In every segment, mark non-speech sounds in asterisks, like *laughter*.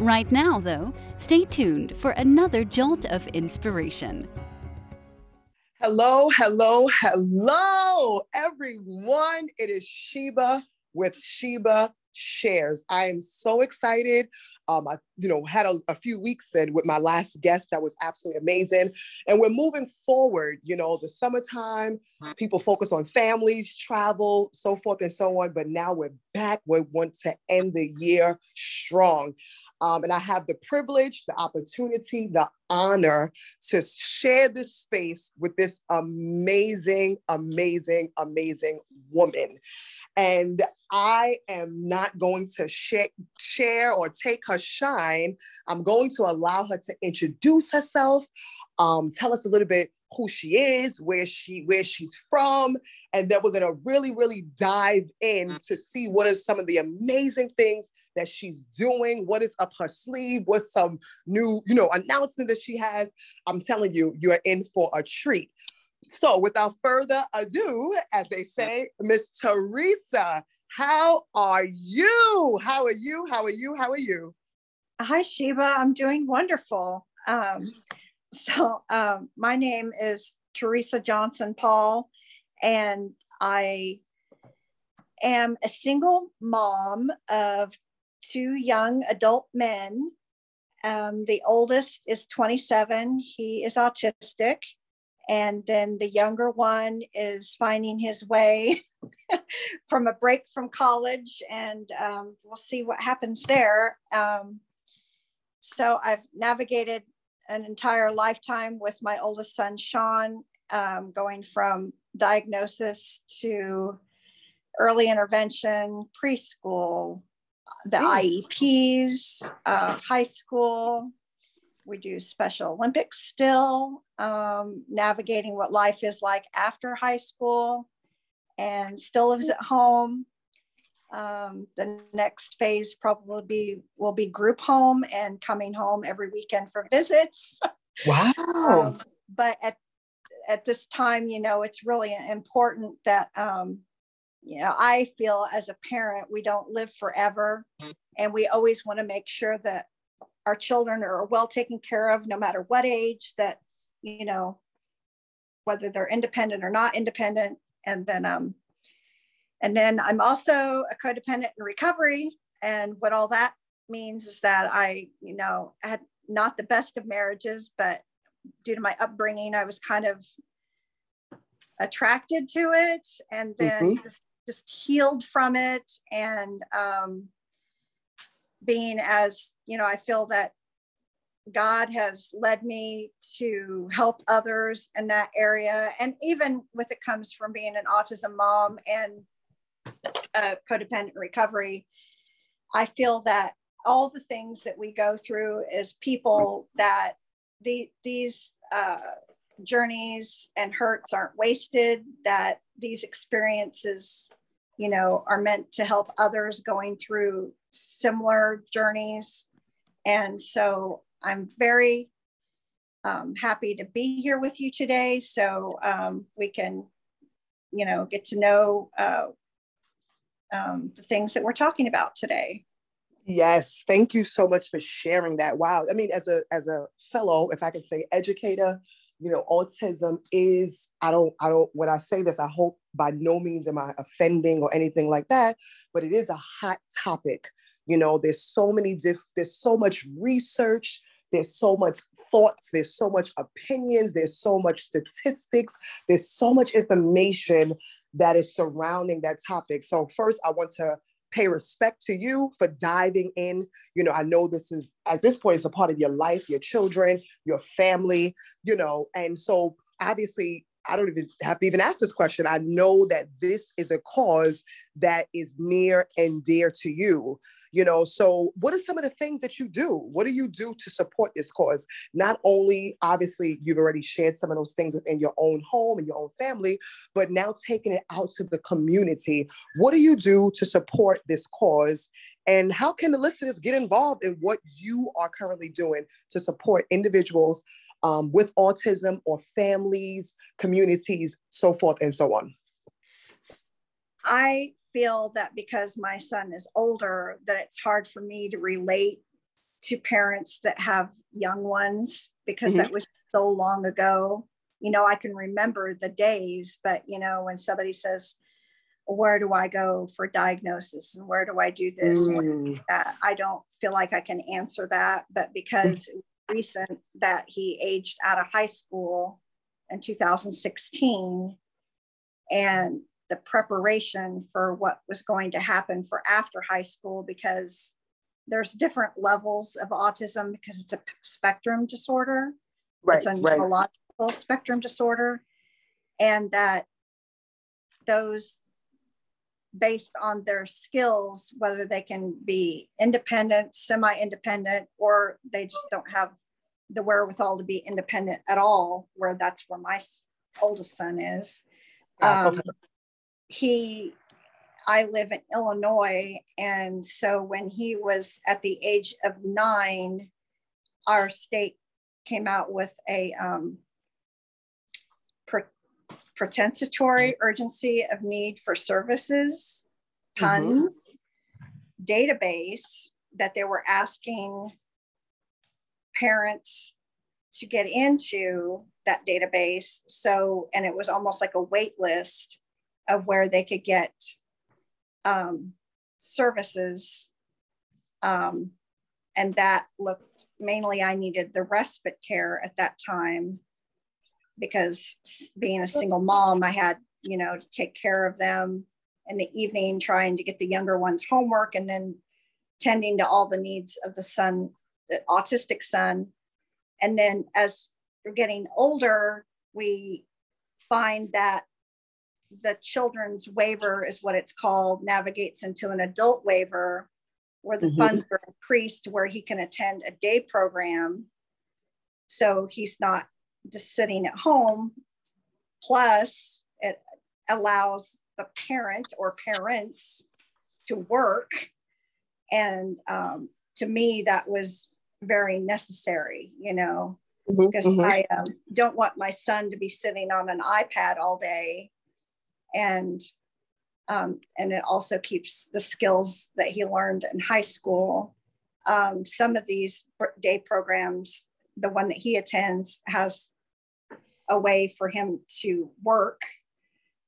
Right now, though, stay tuned for another jolt of inspiration. Hello, hello, hello, everyone. It is Sheba with Sheba Shares. I am so excited. Um, I, you know, had a, a few weeks in with my last guest that was absolutely amazing. And we're moving forward, you know, the summertime, people focus on families, travel, so forth and so on. But now we're back. We want to end the year strong. Um, and I have the privilege, the opportunity, the honor to share this space with this amazing, amazing, amazing woman. And I am not going to share, share or take her shine. I'm going to allow her to introduce herself, um, tell us a little bit who she is, where she where she's from, and then we're gonna really, really dive in to see what are some of the amazing things that she's doing, what is up her sleeve, what's some new, you know, announcement that she has. I'm telling you, you're in for a treat. So without further ado, as they say, Miss Teresa, how are you? How are you? How are you? How are you? Hi, Sheba. I'm doing wonderful. Um, so, um, my name is Teresa Johnson Paul, and I am a single mom of two young adult men. Um, the oldest is 27, he is autistic. And then the younger one is finding his way *laughs* from a break from college, and um, we'll see what happens there. Um, so I've navigated an entire lifetime with my oldest son, Sean, um, going from diagnosis to early intervention, preschool, the IEPs, uh, high school. We do Special Olympics still, um, navigating what life is like after high school, and still lives at home. Um, the next phase probably be will be group home and coming home every weekend for visits. *laughs* Wow. um, but at at this time, you know, it's really important that um, you know, I feel as a parent, we don't live forever, and we always want to make sure that our children are well taken care of, no matter what age. That you know, whether they're independent or not independent, and then um, and then I'm also a codependent in recovery. And what all that means is that I, you know, had not the best of marriages, but due to my upbringing, I was kind of attracted to it and then mm-hmm. just, just healed from it. And um, being as, you know, I feel that God has led me to help others in that area. And even with it comes from being an autism mom and codependent recovery, I feel that all the things that we go through as people that the, these uh, journeys and hurts aren't wasted, that these experiences, you know, are meant to help others going through similar journeys. And so I'm very um, happy to be here with you today so um, we can, you know, get to know uh, um, the things that we're talking about today. Yes, thank you so much for sharing that. Wow, I mean, as a as a fellow, if I can say educator, you know, autism is I don't I don't when I say this, I hope by no means am I offending or anything like that, but it is a hot topic. You know, there's so many diff, there's so much research, there's so much thoughts, there's so much opinions, there's so much statistics, there's so much information that is surrounding that topic. So, first, I want to pay respect to you for diving in. You know, I know this is at this point, it's a part of your life, your children, your family, you know, and so obviously I don't even have to even ask this question. I know that this is a cause that is near and dear to you. You know, so what are some of the things that you do? What do you do to support this cause? Not only, obviously, you've already shared some of those things within your own home and your own family, but now taking it out to the community. What do you do to support this cause? And how can the listeners get involved in what you are currently doing to support individuals um, with autism or families, communities, so forth and so on? I feel that because my son is older, that it's hard for me to relate to parents that have young ones because mm-hmm. that was so long ago. You know, I can remember the days, but you know, when somebody says, where do I go for diagnosis and where do I do this? Mm. I don't feel like I can answer that, but because mm recent that he aged out of high school in 2016 and the preparation for what was going to happen for after high school because there's different levels of autism because it's a spectrum disorder. Right, it's a right. neurological spectrum disorder. And that those based on their skills, whether they can be independent, semi independent, or they just don't have the wherewithal to be independent at all, where that's where my oldest son is. Um, he, I live in Illinois. And so when he was at the age of nine, our state came out with a um, Prioritization urgency of need for services PUNS mm-hmm. database that they were asking parents to get into that database. So, and it was almost like a wait list of where they could get um, services. Um, and that looked mainly, I needed the respite care at that time because being a single mom, I had, you know, to take care of them in the evening, trying to get the younger ones homework and then tending to all the needs of the son, the autistic son. And then as we're getting older, we find that the children's waiver is what it's called, navigates into an adult waiver where the mm-hmm. funds are increased where he can attend a day program. So he's not just sitting at home. Plus, it allows the parent or parents to work. And um, to me, that was very necessary, you know, because mm-hmm, mm-hmm. I um, don't want my son to be sitting on an iPad all day. And um, and it also keeps the skills that he learned in high school. Um, some of these day programs the one that he attends has a way for him to work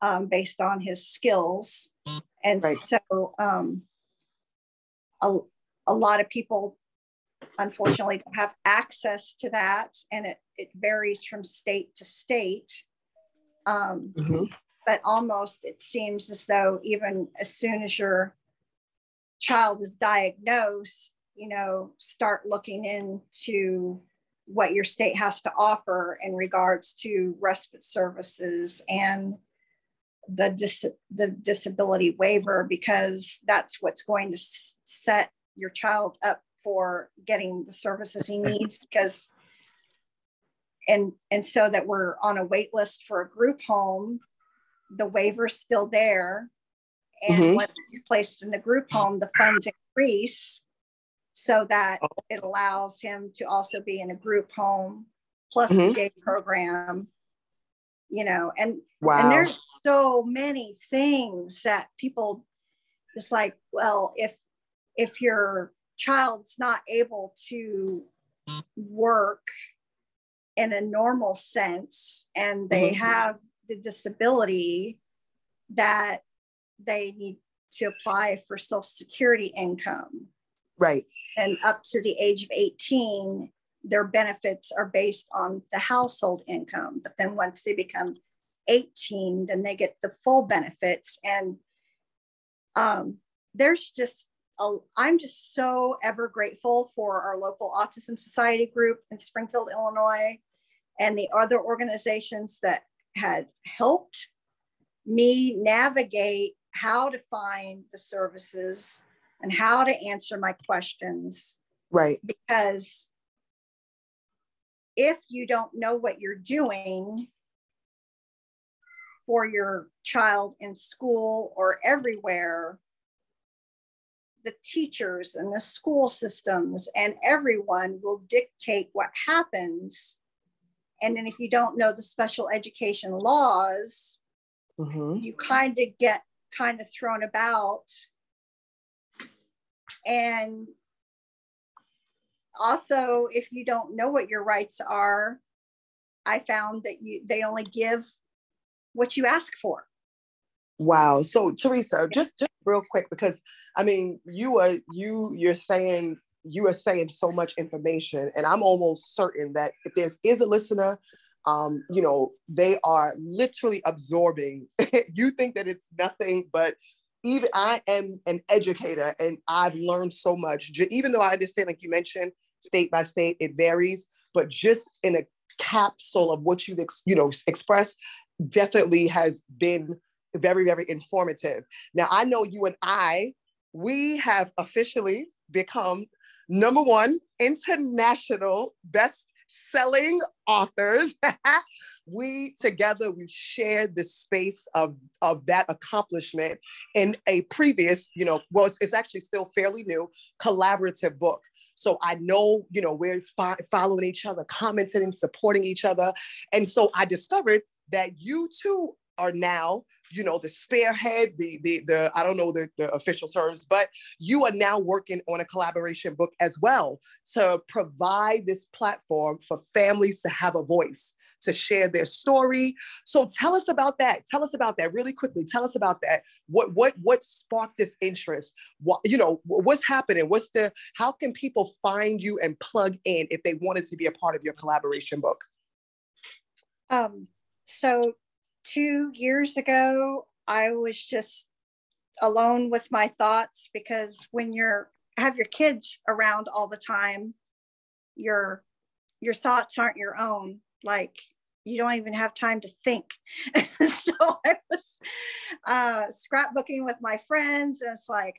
um, based on his skills. And right. so um, a, a lot of people unfortunately don't have access to that and it, it varies from state to state. Um, mm-hmm. But almost it seems as though even as soon as your child is diagnosed, you know, start looking into what your state has to offer in regards to respite services and the, dis- the disability waiver because that's what's going to set your child up for getting the services he needs because and and so that we're on a wait list for a group home the waiver's still there and mm-hmm. once he's placed in the group home the funds increase so that oh. it allows him to also be in a group home plus mm-hmm. the day program you know and wow. and there's so many things that people it's like well if if your child's not able to work in a normal sense and they mm-hmm. have the disability that they need to apply for social security income right and up to the age of 18, their benefits are based on the household income. But then once they become 18, then they get the full benefits. And um, there's just, i I'm just so ever grateful for our local Autism Society group in Springfield, Illinois, and the other organizations that had helped me navigate how to find the services and how to answer my questions. Right. Because if you don't know what you're doing for your child in school or everywhere, the teachers and the school systems and everyone will dictate what happens. And then if you don't know the special education laws, mm-hmm. you kind of get kind of thrown about. And also, if you don't know what your rights are, I found that you they only give what you ask for. Wow. So Teresa, just just real quick, because I mean, you are you you're saying you are saying so much information, and I'm almost certain that if there is a listener, um, you know, they are literally absorbing. *laughs* you think that it's nothing, but even I am an educator, and I've learned so much. Even though I understand, like you mentioned, state by state, it varies, but just in a capsule of what you've ex- you know expressed, definitely has been very, very informative. Now, I know you and I, we have officially become number one international best selling authors. *laughs* we together we shared the space of, of that accomplishment in a previous, you know, well, it's, it's actually still fairly new collaborative book. So I know, you know, we're fi- following each other, commenting, supporting each other. And so I discovered that you too are now you know the spearhead the the, the i don't know the, the official terms but you are now working on a collaboration book as well to provide this platform for families to have a voice to share their story. So tell us about that. Tell us about that really quickly. Tell us about that. What what what sparked this interest? What you know what's happening? What's the how can people find you and plug in if they wanted to be a part of your collaboration book? Um so two years ago, I was just alone with my thoughts because when you're have your kids around all the time, your your thoughts aren't your own. Like you don't even have time to think. *laughs* so I was uh, scrapbooking with my friends, and it's like,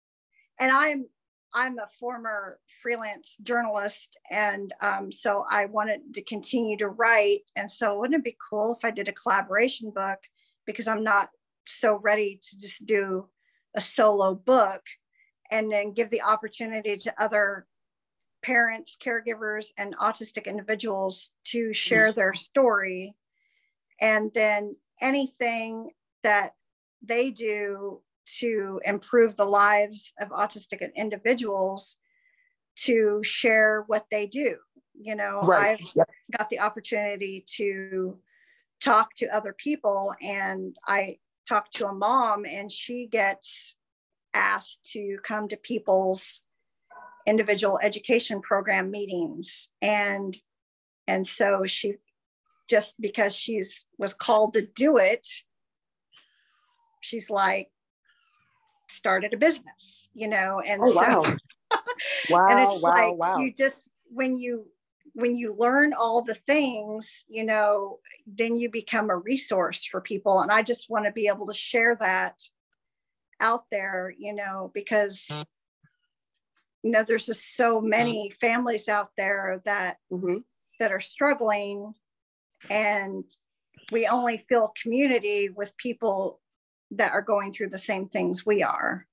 *sighs* and I'm I'm a former freelance journalist, and um, so I wanted to continue to write. And so, wouldn't it be cool if I did a collaboration book? Because I'm not so ready to just do a solo book and then give the opportunity to other parents, caregivers, and autistic individuals to share their story. And then anything that they do to improve the lives of autistic individuals to share what they do. You know, right. I've yep. got the opportunity to talk to other people, and I talked to a mom, and she gets asked to come to people's individual education program meetings and and so she just because she's was called to do it she's like started a business, you know, and oh, wow. so wow, *laughs* and it's wow, like wow. you just when you when you learn all the things, you know, then you become a resource for people. And I just want to be able to share that out there, you know, because you know there's just so many families out there that mm-hmm. that are struggling and we only feel community with people that are going through the same things we are.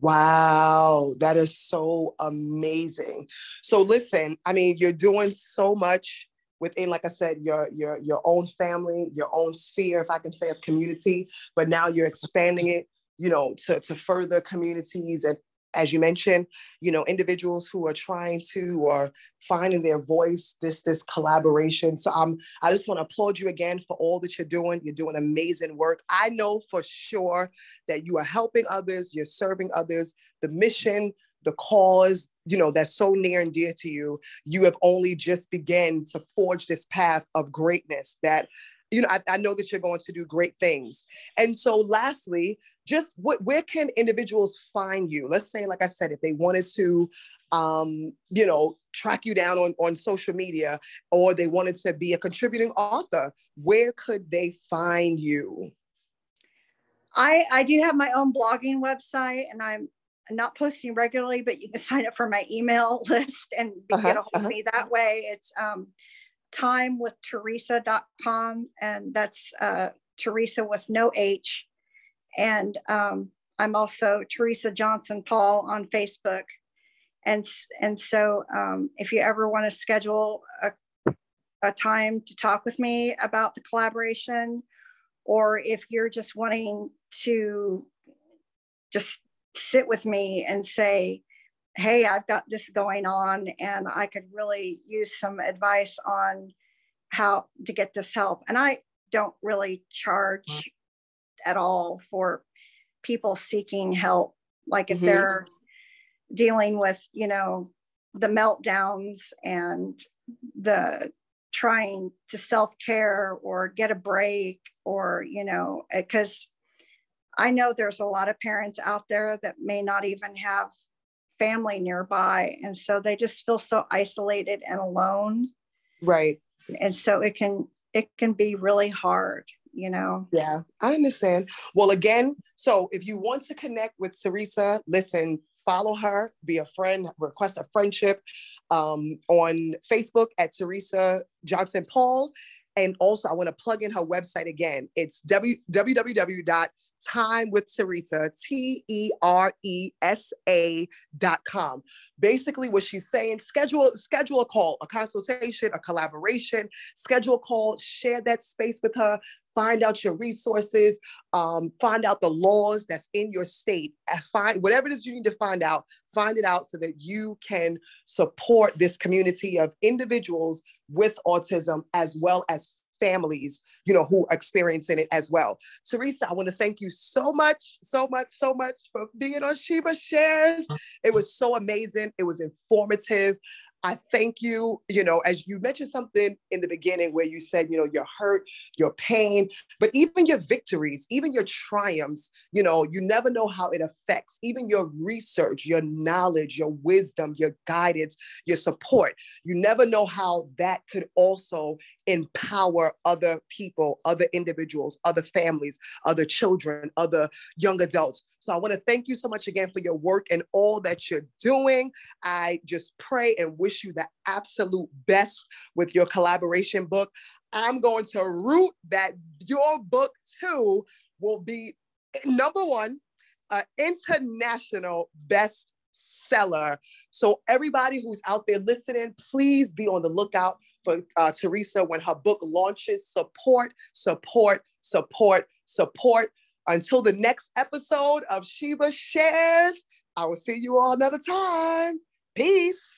Wow, that is so amazing. So listen, I mean, you're doing so much within, like I said, your your your own family, your own sphere, if I can say, of community. But now you're expanding it, you know, to to further communities and as you mentioned, you know, individuals who are trying to or finding their voice, this this collaboration. So I'm um, I just want to applaud you again for all that you're doing. You're doing amazing work. I know for sure that you are helping others, you're serving others. The mission, the cause, you know, that's so near and dear to you. You have only just begun to forge this path of greatness that you know, I, I know that you're going to do great things. And so, lastly, just what, where can individuals find you? Let's say, like I said, if they wanted to, um, you know, track you down on, on social media or they wanted to be a contributing author, where could they find you? I, I do have my own blogging website and I'm not posting regularly, but you can *laughs* sign up for my email *laughs* list and uh-huh, get a hold uh-huh. of me that way. It's um, timewithteresa.com and that's uh, Teresa with no H. And um, I'm also Teresa Johnson Paul on Facebook. And, and so um, if you ever want to schedule a, a time to talk with me about the collaboration, or if you're just wanting to just sit with me and say, hey, I've got this going on and I could really use some advice on how to get this help. And I don't really charge at all for people seeking help. Like if mm-hmm. they're dealing with, you know, the meltdowns and the trying to self care or get a break or, you know, because I know there's a lot of parents out there that may not even have family nearby. And so they just feel so isolated and alone. Right. And so it can, it can be really hard you know yeah i understand well again so if you want to connect with teresa listen follow her, be a friend, request a friendship um, on Facebook at Teresa Johnson Paul. And also, I want to plug in her website again. It's www.timewithteresa, T E R E S A.com. Basically, what she's saying, schedule, schedule a call, a consultation, a collaboration, schedule a call, share that space with her, find out your resources, um, find out the laws that's in your state, find whatever it is you need to find out, find it out so that you can support this community of individuals with autism as well as families, you know, who are experiencing it as well. Teresa, I want to thank you so much, so much, so much for being on Sheba Shares. It was so amazing. It was informative. I thank you. You know, as you mentioned something in the beginning where you said, you know, your hurt, your pain, but even your victories, even your triumphs, you know, you never know how it affects even your research, your knowledge, your wisdom, your guidance, your support. You never know how that could also empower other people, other individuals, other families, other children, other young adults. So I want to thank you so much again for your work and all that you're doing. I just pray and wish you the absolute best with your collaboration book. I'm going to root that your book too will be number one, uh, international best seller. So everybody who's out there listening, please be on the lookout for uh, Teresa when her book launches. Support, support, support, support. Until the next episode of Sheba Shares, I will see you all another time. Peace.